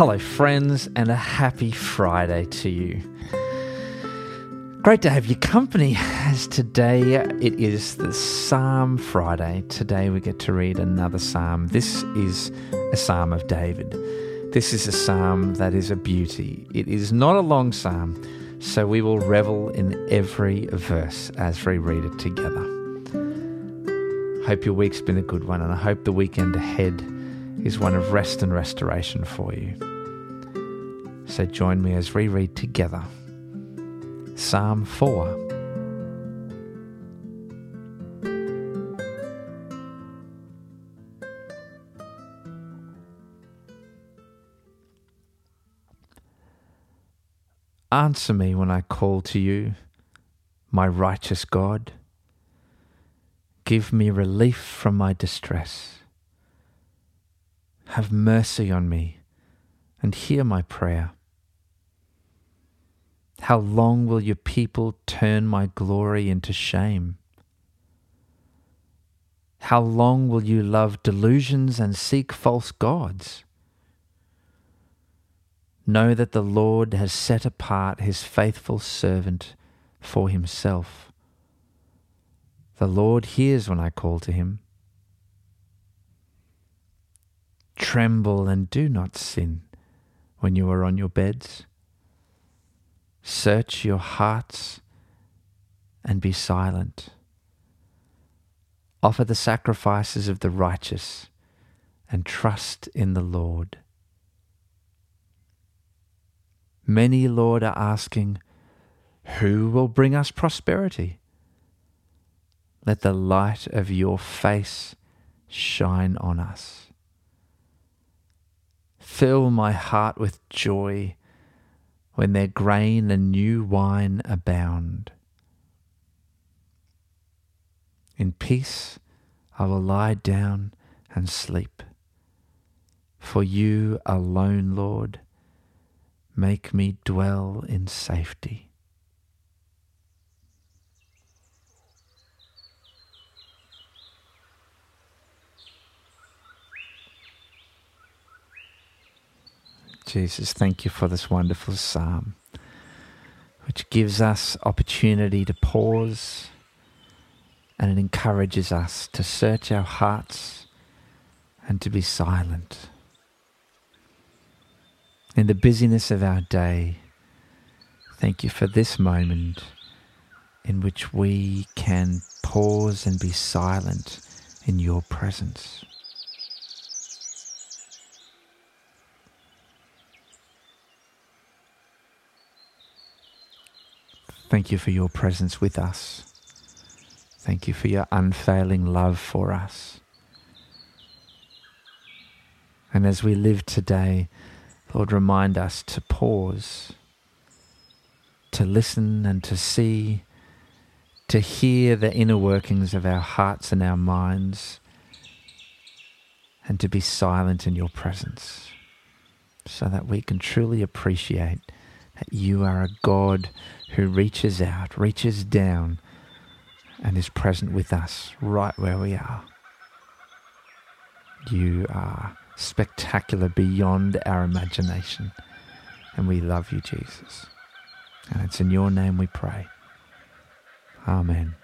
Hello, friends, and a happy Friday to you. Great to have your company as today it is the Psalm Friday. Today we get to read another psalm. This is a psalm of David. This is a psalm that is a beauty. It is not a long psalm, so we will revel in every verse as we read it together. Hope your week's been a good one, and I hope the weekend ahead is one of rest and restoration for you. So join me as we read together Psalm 4. Answer me when I call to you, my righteous God. Give me relief from my distress. Have mercy on me and hear my prayer. How long will your people turn my glory into shame? How long will you love delusions and seek false gods? Know that the Lord has set apart his faithful servant for himself. The Lord hears when I call to him. Tremble and do not sin when you are on your beds. Search your hearts and be silent. Offer the sacrifices of the righteous and trust in the Lord. Many, Lord, are asking, Who will bring us prosperity? Let the light of your face shine on us. Fill my heart with joy when their grain and new wine abound. In peace I will lie down and sleep. For you alone, Lord, Make me dwell in safety. Jesus, thank you for this wonderful psalm, which gives us opportunity to pause and it encourages us to search our hearts and to be silent in the busyness of our day, thank you for this moment in which we can pause and be silent in your presence. Thank you for your presence with us. Thank you for your unfailing love for us. And as we live today, Lord, remind us to pause, to listen and to see, to hear the inner workings of our hearts and our minds, and to be silent in your presence so that we can truly appreciate you are a God who reaches out, reaches down, and is present with us right where we are. You are spectacular beyond our imagination. And we love you, Jesus. And it's in your name we pray. Amen.